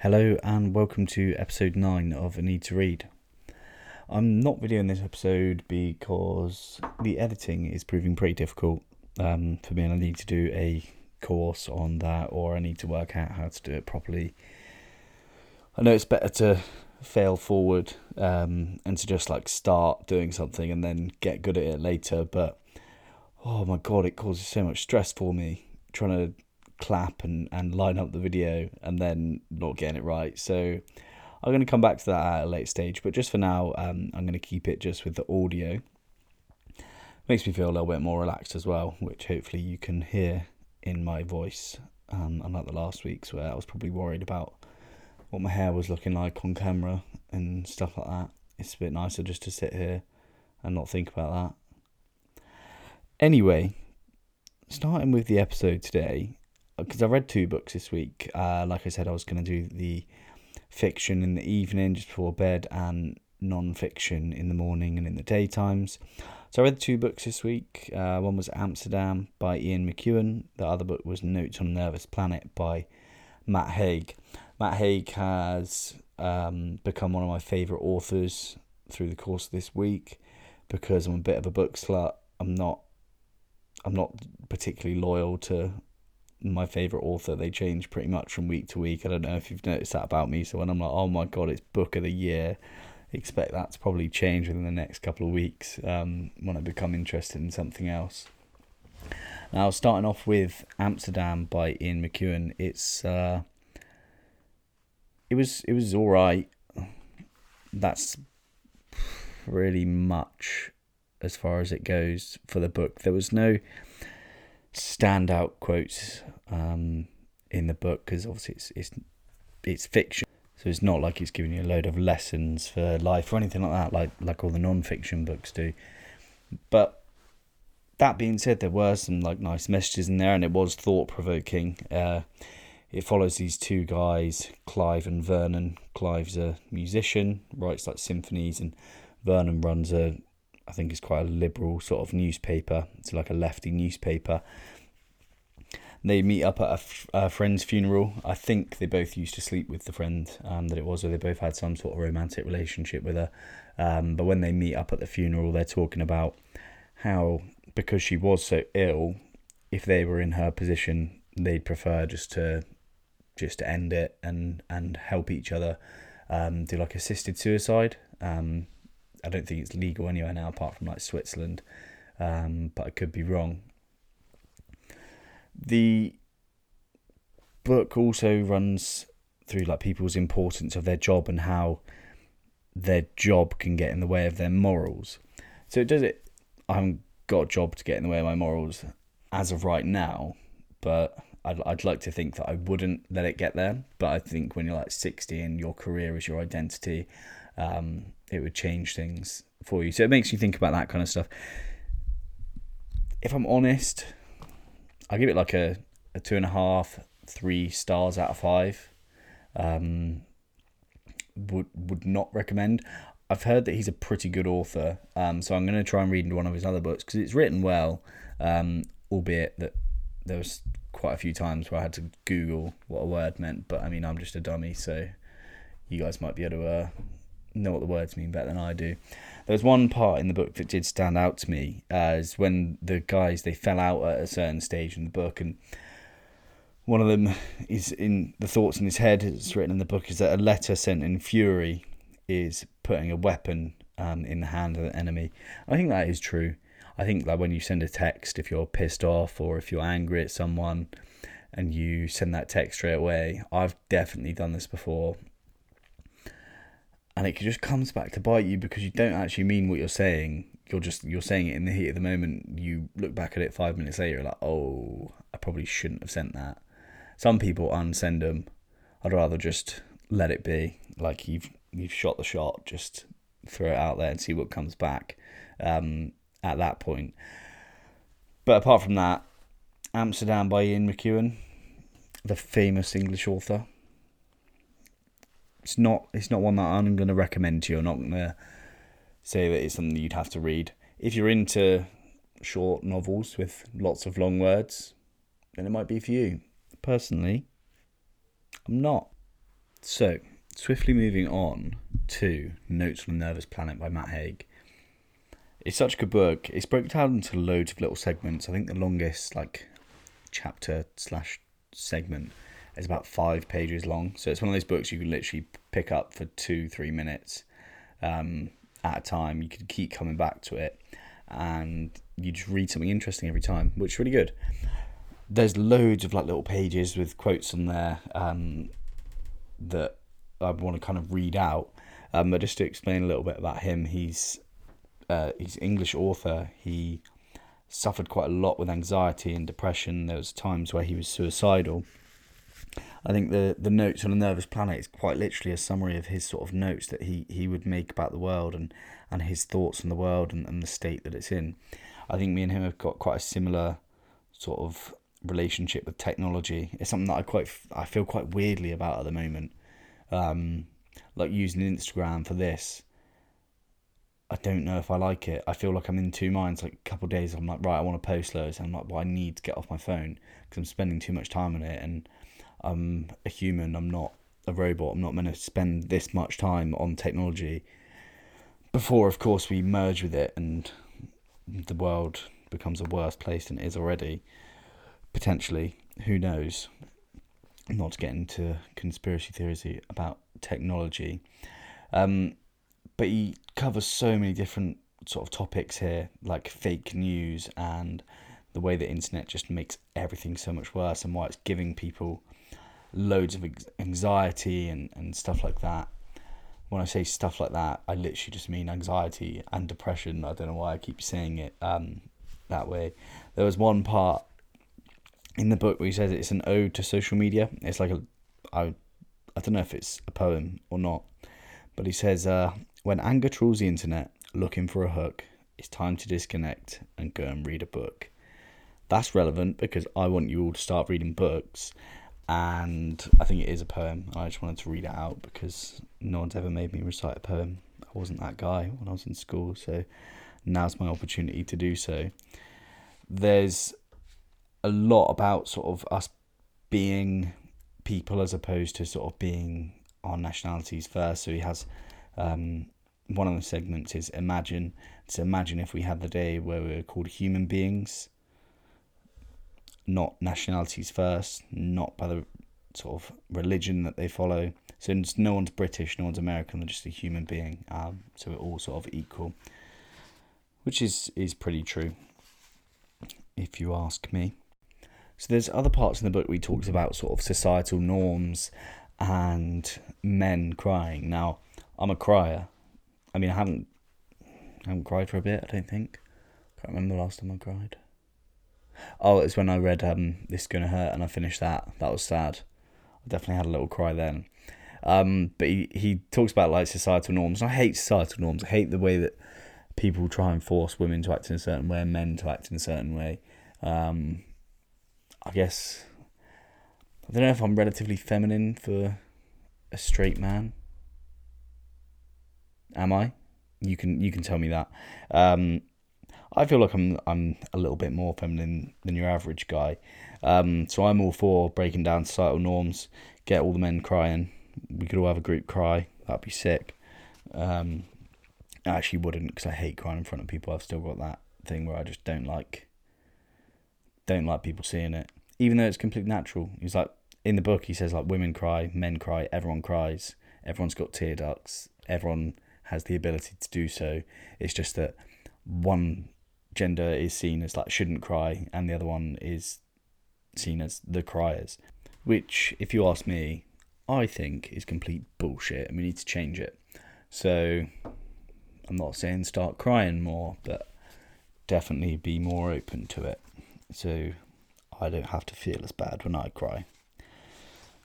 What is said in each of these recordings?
Hello and welcome to episode 9 of A Need to Read. I'm not videoing this episode because the editing is proving pretty difficult um, for me and I need to do a course on that or I need to work out how to do it properly. I know it's better to fail forward um, and to just like start doing something and then get good at it later, but oh my god, it causes so much stress for me trying to clap and, and line up the video and then not getting it right. So I'm going to come back to that at a late stage, but just for now, um, I'm going to keep it just with the audio. Makes me feel a little bit more relaxed as well, which hopefully you can hear in my voice. Um, unlike the last week's where I was probably worried about what my hair was looking like on camera and stuff like that. It's a bit nicer just to sit here and not think about that. Anyway, starting with the episode today, because I read two books this week. Uh, like I said, I was going to do the fiction in the evening just before bed and non-fiction in the morning and in the daytimes. So I read two books this week. Uh, one was Amsterdam by Ian McEwan. The other book was Notes on a Nervous Planet by Matt Haig. Matt Haig has um, become one of my favourite authors through the course of this week because I'm a bit of a book slut. I'm not I'm not particularly loyal to my favorite author. They change pretty much from week to week. I don't know if you've noticed that about me. So when I'm like, oh my god, it's book of the year, expect that to probably change within the next couple of weeks um, when I become interested in something else. Now, starting off with Amsterdam by Ian McEwan, it's uh, it was it was all right. That's really much as far as it goes for the book. There was no standout quotes um, in the book because obviously it's it's it's fiction, so it's not like it's giving you a load of lessons for life or anything like that, like like all the non-fiction books do. But that being said, there were some like nice messages in there, and it was thought provoking. Uh, it follows these two guys, Clive and Vernon. Clive's a musician, writes like symphonies, and Vernon runs a I think it's quite a liberal sort of newspaper. It's like a lefty newspaper. They meet up at a, f- a friend's funeral. I think they both used to sleep with the friend um, that it was, or they both had some sort of romantic relationship with her. Um, but when they meet up at the funeral, they're talking about how because she was so ill, if they were in her position, they'd prefer just to just end it and and help each other um, do like assisted suicide. Um, I don't think it's legal anywhere now, apart from like Switzerland, um, but I could be wrong. The book also runs through like people's importance of their job and how their job can get in the way of their morals. So it does it. I haven't got a job to get in the way of my morals as of right now, but I'd, I'd like to think that I wouldn't let it get there. But I think when you're like 60 and your career is your identity, um, it would change things for you. So it makes you think about that kind of stuff. If I'm honest, I give it like a, a two and a half, three stars out of five. Um, would would not recommend. I've heard that he's a pretty good author, um, so I'm going to try and read one of his other books because it's written well, um, albeit that there was quite a few times where I had to Google what a word meant. But I mean, I'm just a dummy, so you guys might be able to uh, know what the words mean better than I do. There's one part in the book that did stand out to me as when the guys they fell out at a certain stage in the book, and one of them is in the thoughts in his head. It's written in the book is that a letter sent in fury is putting a weapon um, in the hand of the enemy. I think that is true. I think that when you send a text, if you're pissed off or if you're angry at someone, and you send that text straight away, I've definitely done this before and it just comes back to bite you because you don't actually mean what you're saying. You're just you're saying it in the heat of the moment. You look back at it five minutes later, like, oh, I probably shouldn't have sent that. Some people unsend them. I'd rather just let it be. Like you've you've shot the shot, just throw it out there and see what comes back. Um, at that point. But apart from that, Amsterdam by Ian McEwan, the famous English author it's not it's not one that I'm going to recommend to you. I'm not going to say that it's something you'd have to read. If you're into short novels with lots of long words, then it might be for you. Personally, I'm not. So, swiftly moving on to Notes from a Nervous Planet by Matt Haig. It's such a good book. It's broken down into loads of little segments. I think the longest like chapter slash segment is about five pages long. So it's one of those books you can literally pick up for two, three minutes um, at a time. You can keep coming back to it, and you just read something interesting every time, which is really good. There's loads of like little pages with quotes on there um, that I want to kind of read out. Um, but just to explain a little bit about him, he's uh, he's English author. He suffered quite a lot with anxiety and depression. There was times where he was suicidal. I think the the notes on a nervous planet is quite literally a summary of his sort of notes that he, he would make about the world and, and his thoughts on the world and, and the state that it's in. I think me and him have got quite a similar sort of relationship with technology. It's something that I quite I feel quite weirdly about at the moment. Um, like using Instagram for this I don't know if I like it. I feel like I'm in two minds. Like a couple days, I'm like, right, I want to post loads. And I'm like, well, I need to get off my phone because I'm spending too much time on it. And I'm a human. I'm not a robot. I'm not meant to spend this much time on technology. Before, of course, we merge with it and the world becomes a worse place than it is already. Potentially, who knows? Not to get into conspiracy theories about technology. Um, but he covers so many different sort of topics here, like fake news and the way the internet just makes everything so much worse and why it's giving people loads of anxiety and, and stuff like that. When I say stuff like that, I literally just mean anxiety and depression. I don't know why I keep saying it um, that way. There was one part in the book where he says it's an ode to social media. It's like a, I, I don't know if it's a poem or not, but he says, uh, when anger trawls the internet looking for a hook, it's time to disconnect and go and read a book. That's relevant because I want you all to start reading books, and I think it is a poem. I just wanted to read it out because no one's ever made me recite a poem. I wasn't that guy when I was in school, so now's my opportunity to do so. There's a lot about sort of us being people as opposed to sort of being our nationalities first. So he has um, one of the segments is imagine. So imagine if we had the day where we were called human beings, not nationalities first, not by the sort of religion that they follow. So no one's British, no one's American, they're just a human being. Um, so we're all sort of equal, which is is pretty true, if you ask me. So there's other parts in the book we talked about sort of societal norms and men crying. Now I'm a crier, I mean, I haven't, I haven't cried for a bit. I don't think. I Can't remember the last time I cried. Oh, it's when I read um, "This Is Gonna Hurt" and I finished that. That was sad. I definitely had a little cry then. Um, but he, he talks about like societal norms. I hate societal norms. I hate the way that people try and force women to act in a certain way and men to act in a certain way. Um, I guess I don't know if I'm relatively feminine for a straight man. Am I? You can you can tell me that. Um, I feel like I'm I'm a little bit more feminine than your average guy. Um, so I'm all for breaking down societal norms, get all the men crying. We could all have a group cry. That'd be sick. Um, I actually wouldn't because I hate crying in front of people. I've still got that thing where I just don't like don't like people seeing it, even though it's completely natural. He's like in the book. He says like women cry, men cry, everyone cries. Everyone's got tear ducts. Everyone has the ability to do so. It's just that one gender is seen as like shouldn't cry, and the other one is seen as the criers, which, if you ask me, I think is complete bullshit, and we need to change it. So, I'm not saying start crying more, but definitely be more open to it. So, I don't have to feel as bad when I cry.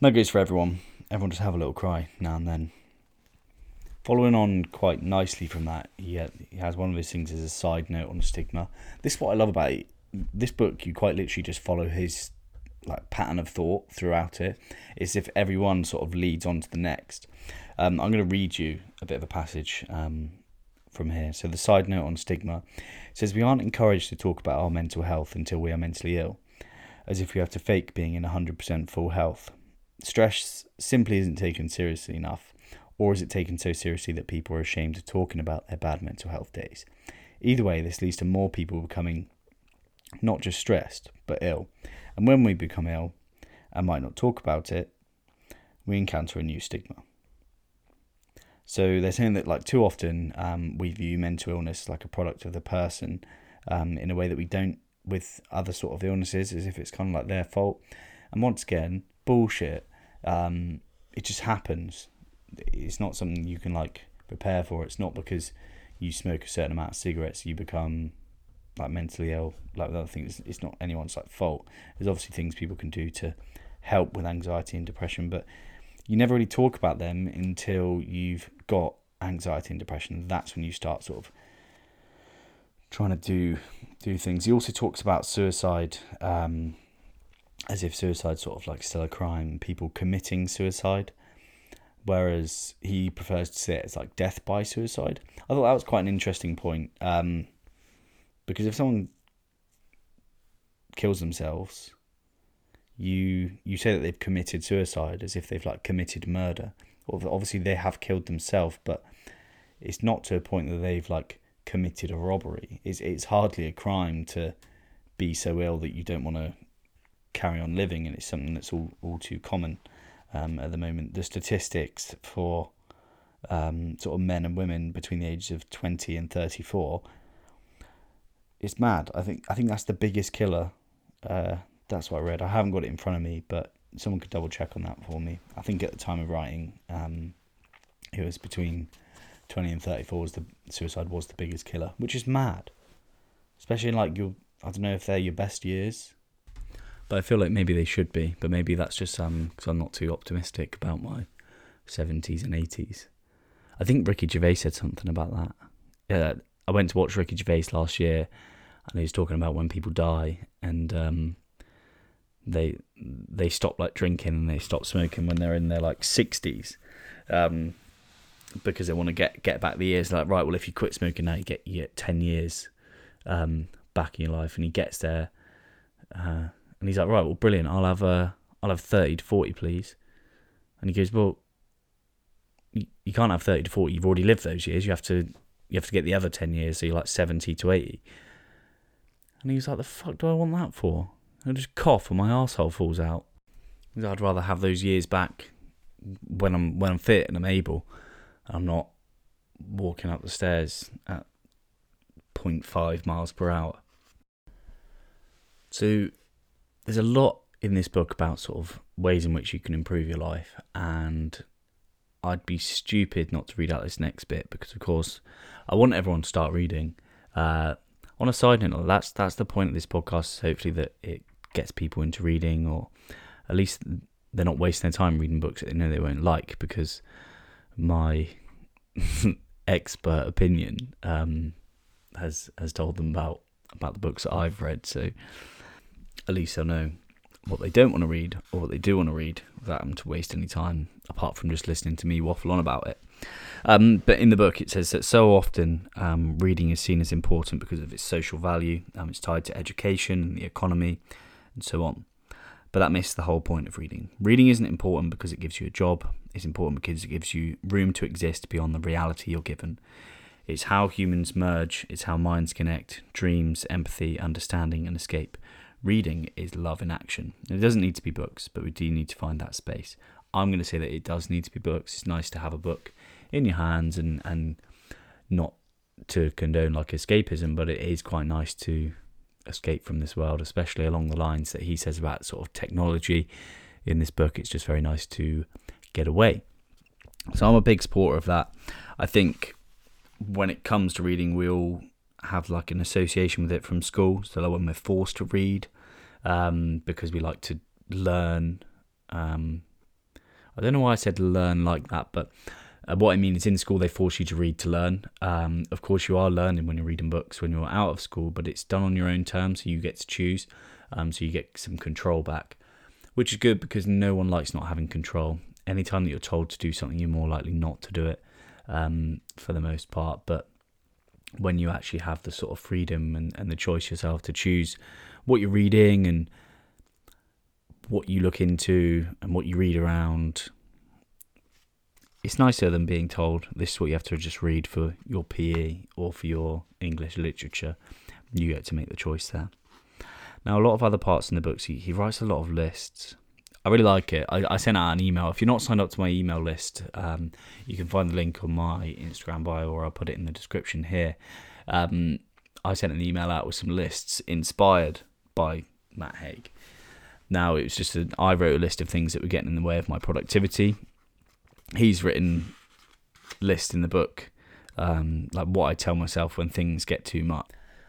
that goes for everyone. Everyone just have a little cry now and then. Following on quite nicely from that, he, he has one of his things as a side note on stigma. This is what I love about it. This book. You quite literally just follow his like pattern of thought throughout it. It's if everyone sort of leads on to the next. Um, I'm going to read you a bit of a passage um, from here. So the side note on stigma says we aren't encouraged to talk about our mental health until we are mentally ill, as if we have to fake being in 100% full health. stress simply isn't taken seriously enough, or is it taken so seriously that people are ashamed of talking about their bad mental health days? Either way, this leads to more people becoming not just stressed, but ill. And when we become ill and might not talk about it, we encounter a new stigma. So they're saying that like too often um, we view mental illness like a product of the person um, in a way that we don't with other sort of illnesses, as if it's kind of like their fault. And once again, bullshit. Um, it just happens. It's not something you can like prepare for. It's not because you smoke a certain amount of cigarettes you become like mentally ill. Like the other things, it's not anyone's like fault. There's obviously things people can do to help with anxiety and depression, but you never really talk about them until you've got anxiety and depression. That's when you start sort of trying to do do things. He also talks about suicide um, as if suicide sort of like still a crime. People committing suicide, whereas he prefers to say it as like death by suicide. I thought that was quite an interesting point um, because if someone kills themselves you you say that they've committed suicide as if they've like committed murder. Obviously, they have killed themselves, but it's not to a point that they've like committed a robbery. It's it's hardly a crime to be so ill that you don't want to carry on living, and it's something that's all all too common um, at the moment. The statistics for um, sort of men and women between the ages of twenty and thirty four. It's mad. I think I think that's the biggest killer uh, that's what I read. I haven't got it in front of me, but someone could double check on that for me. I think at the time of writing, um, it was between twenty and thirty four. Was the suicide was the biggest killer, which is mad, especially in like your. I don't know if they're your best years, but I feel like maybe they should be. But maybe that's just um because I'm not too optimistic about my seventies and eighties. I think Ricky Gervais said something about that. Yeah, I went to watch Ricky Gervais last year, and he was talking about when people die, and um, they they stop like drinking and they stop smoking when they're in their like sixties, um, because they want to get get back the years. Like right, well, if you quit smoking now, you get you get ten years um, back in your life, and he gets there, uh, and he's like, right, well, brilliant. I'll have uh, I'll have thirty to forty, please. And he goes, well, you, can't have thirty to forty. You've already lived those years. You have to you have to get the other ten years, so you're like seventy to eighty. And he was like, the fuck do I want that for? I just cough and my asshole falls out. I'd rather have those years back when I'm when I'm fit and I'm able. I'm not walking up the stairs at 0.5 miles per hour. So there's a lot in this book about sort of ways in which you can improve your life and I'd be stupid not to read out this next bit because of course I want everyone to start reading. Uh, on a side note, that's that's the point of this podcast. Hopefully that it gets people into reading, or at least they're not wasting their time reading books that they know they won't like because my expert opinion um, has has told them about about the books that I've read. So at least they'll know what they don't want to read or what they do want to read without them to waste any time apart from just listening to me waffle on about it. Um, but in the book, it says that so often um, reading is seen as important because of its social value. Um, it's tied to education and the economy, and so on. But that misses the whole point of reading. Reading isn't important because it gives you a job, it's important because it gives you room to exist beyond the reality you're given. It's how humans merge, it's how minds connect, dreams, empathy, understanding, and escape. Reading is love in action. it doesn't need to be books, but we do need to find that space. I'm going to say that it does need to be books. It's nice to have a book in your hands and, and not to condone like escapism, but it is quite nice to escape from this world, especially along the lines that he says about sort of technology in this book. It's just very nice to get away. So I'm a big supporter of that. I think when it comes to reading, we all have like an association with it from school. So like when we're forced to read, um, because we like to learn. Um, I don't know why I said learn like that, but uh, what I mean is, in school, they force you to read to learn. Um, of course, you are learning when you're reading books when you're out of school, but it's done on your own terms, so you get to choose. Um, so you get some control back, which is good because no one likes not having control. Anytime that you're told to do something, you're more likely not to do it um, for the most part. But when you actually have the sort of freedom and, and the choice yourself to choose what you're reading and what you look into and what you read around. It's nicer than being told this is what you have to just read for your PE or for your English literature. You get to make the choice there. Now, a lot of other parts in the books, he, he writes a lot of lists. I really like it. I, I sent out an email. If you're not signed up to my email list, um, you can find the link on my Instagram bio or I'll put it in the description here. Um, I sent an email out with some lists inspired by Matt Haig. Now, it was just an, I wrote a list of things that were getting in the way of my productivity. He's written list in the book, um, like what I tell myself when things get too much.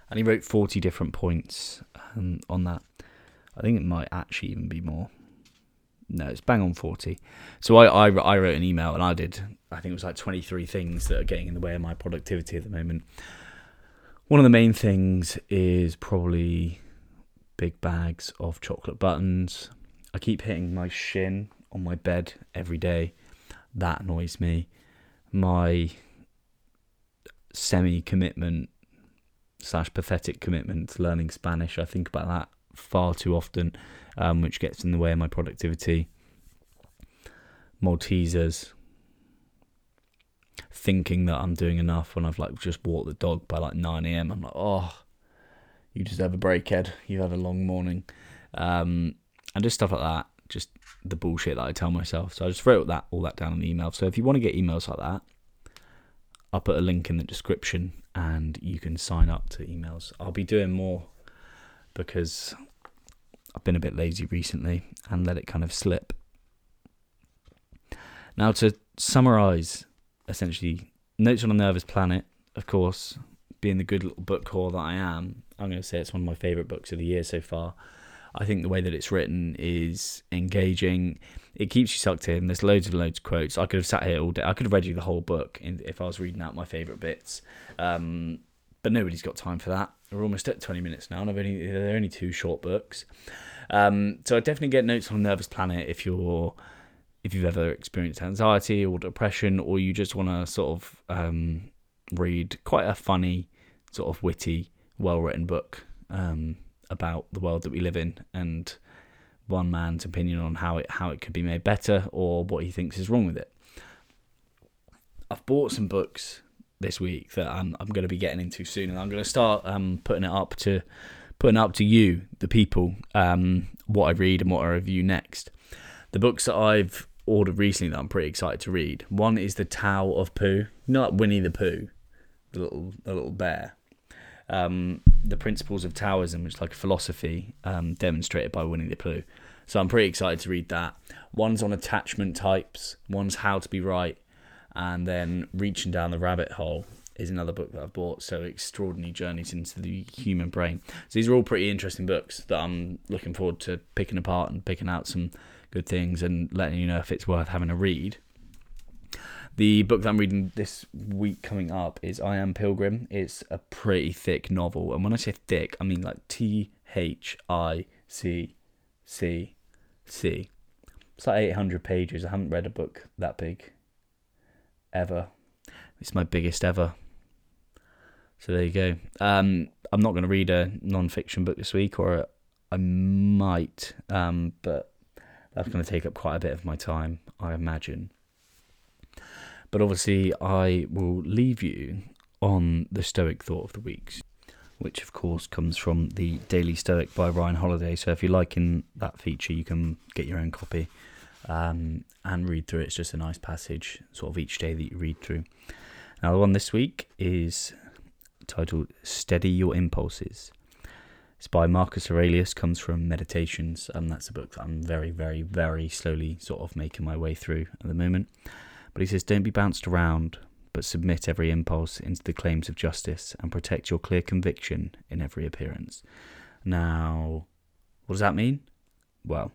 And he wrote 40 different points um, on that. I think it might actually even be more. No, it's bang on 40. So I, I, I wrote an email and I did, I think it was like 23 things that are getting in the way of my productivity at the moment. One of the main things is probably big bags of chocolate buttons. I keep hitting my shin on my bed every day. That annoys me. My semi commitment slash pathetic commitment to learning Spanish. I think about that far too often, um, which gets in the way of my productivity. Maltesers. Thinking that I'm doing enough when I've like just walked the dog by like 9 a.m. I'm like, oh, you deserve a break, Ed. You've had a long morning. Um, and just stuff like that. Just the bullshit that I tell myself. So I just wrote that all that down in the email. So if you want to get emails like that, I'll put a link in the description and you can sign up to emails. I'll be doing more because I've been a bit lazy recently and let it kind of slip. Now, to summarize, essentially, Notes on a Nervous Planet, of course, being the good little book haul that I am, I'm going to say it's one of my favourite books of the year so far. I think the way that it's written is engaging. It keeps you sucked in. There's loads and loads of quotes. I could have sat here all day. I could have read you the whole book if I was reading out my favourite bits. Um, but nobody's got time for that. We're almost at 20 minutes now, and I've only they're only two short books. Um, so I definitely get notes on Nervous Planet if you're if you've ever experienced anxiety or depression, or you just want to sort of um, read quite a funny, sort of witty, well written book. Um, about the world that we live in and one man's opinion on how it how it could be made better or what he thinks is wrong with it. I've bought some books this week that I'm I'm going to be getting into soon, and I'm going to start um, putting it up to putting up to you, the people, um, what I read and what I review next. The books that I've ordered recently that I'm pretty excited to read. One is the Tao of Pooh, not Winnie the Pooh, the little the little bear um, the principles of Taoism, which is like a philosophy um, demonstrated by Winnie the Pooh. So I'm pretty excited to read that. One's on attachment types, one's how to be right, and then reaching down the rabbit hole is another book that I've bought. So extraordinary journeys into the human brain. So these are all pretty interesting books that I'm looking forward to picking apart and picking out some good things and letting you know if it's worth having a read. The book that I'm reading this week coming up is I Am Pilgrim. It's a pretty thick novel, and when I say thick, I mean like T H I C C C. It's like 800 pages. I haven't read a book that big ever. It's my biggest ever. So there you go. Um, I'm not going to read a non-fiction book this week, or I might, um, but that's going to take up quite a bit of my time, I imagine. But obviously, I will leave you on the Stoic thought of the week, which of course comes from the Daily Stoic by Ryan Holiday. So if you're liking that feature, you can get your own copy um, and read through it. It's just a nice passage, sort of each day that you read through. Now, the one this week is titled Steady Your Impulses. It's by Marcus Aurelius, comes from Meditations, and that's a book that I'm very, very, very slowly sort of making my way through at the moment. But he says, don't be bounced around, but submit every impulse into the claims of justice and protect your clear conviction in every appearance. Now, what does that mean? Well,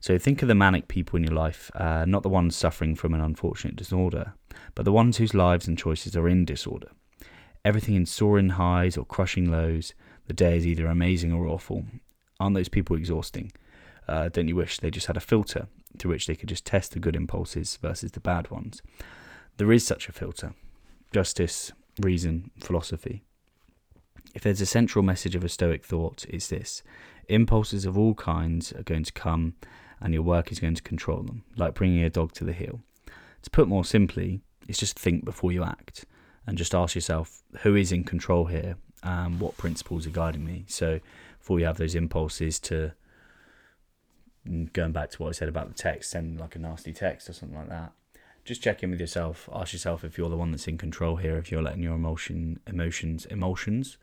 so think of the manic people in your life, uh, not the ones suffering from an unfortunate disorder, but the ones whose lives and choices are in disorder. Everything in soaring highs or crushing lows, the day is either amazing or awful. Aren't those people exhausting? Uh, don't you wish they just had a filter through which they could just test the good impulses versus the bad ones. There is such a filter justice, reason, philosophy. If there's a central message of a Stoic thought, it's this Impulses of all kinds are going to come, and your work is going to control them, like bringing a dog to the heel. To put more simply, it's just think before you act, and just ask yourself who is in control here, and what principles are guiding me. So, before you have those impulses to mm, going back to what I said about the text, send like a nasty text or something like that. Just check in with yourself. Ask yourself if you're the one that's in control here. If you're letting your emotion, emotions, emotions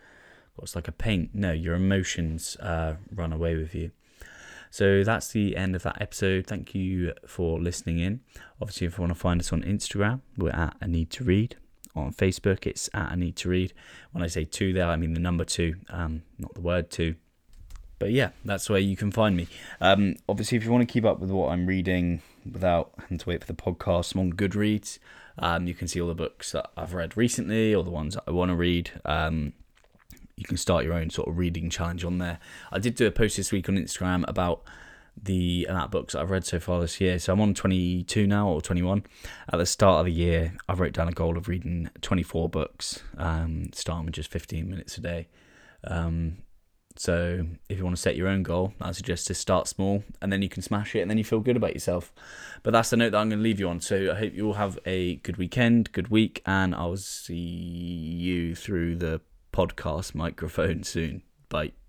what's like a paint. No, your emotions uh, run away with you. So that's the end of that episode. Thank you for listening in. Obviously, if you want to find us on Instagram, we're at a need to read. On Facebook, it's at a need to read. When I say two there, I mean the number two, um, not the word two. But yeah, that's where you can find me. Um, obviously, if you want to keep up with what I'm reading without having to wait for the podcast, I'm on Goodreads. Um, you can see all the books that I've read recently or the ones that I want to read. Um, you can start your own sort of reading challenge on there. I did do a post this week on Instagram about the amount of books I've read so far this year. So I'm on 22 now or 21. At the start of the year, I wrote down a goal of reading 24 books, um, starting with just 15 minutes a day. Um, so if you want to set your own goal, I suggest to start small and then you can smash it and then you feel good about yourself. But that's the note that I'm going to leave you on. So I hope you all have a good weekend, good week, and I'll see you through the podcast microphone soon. Bye.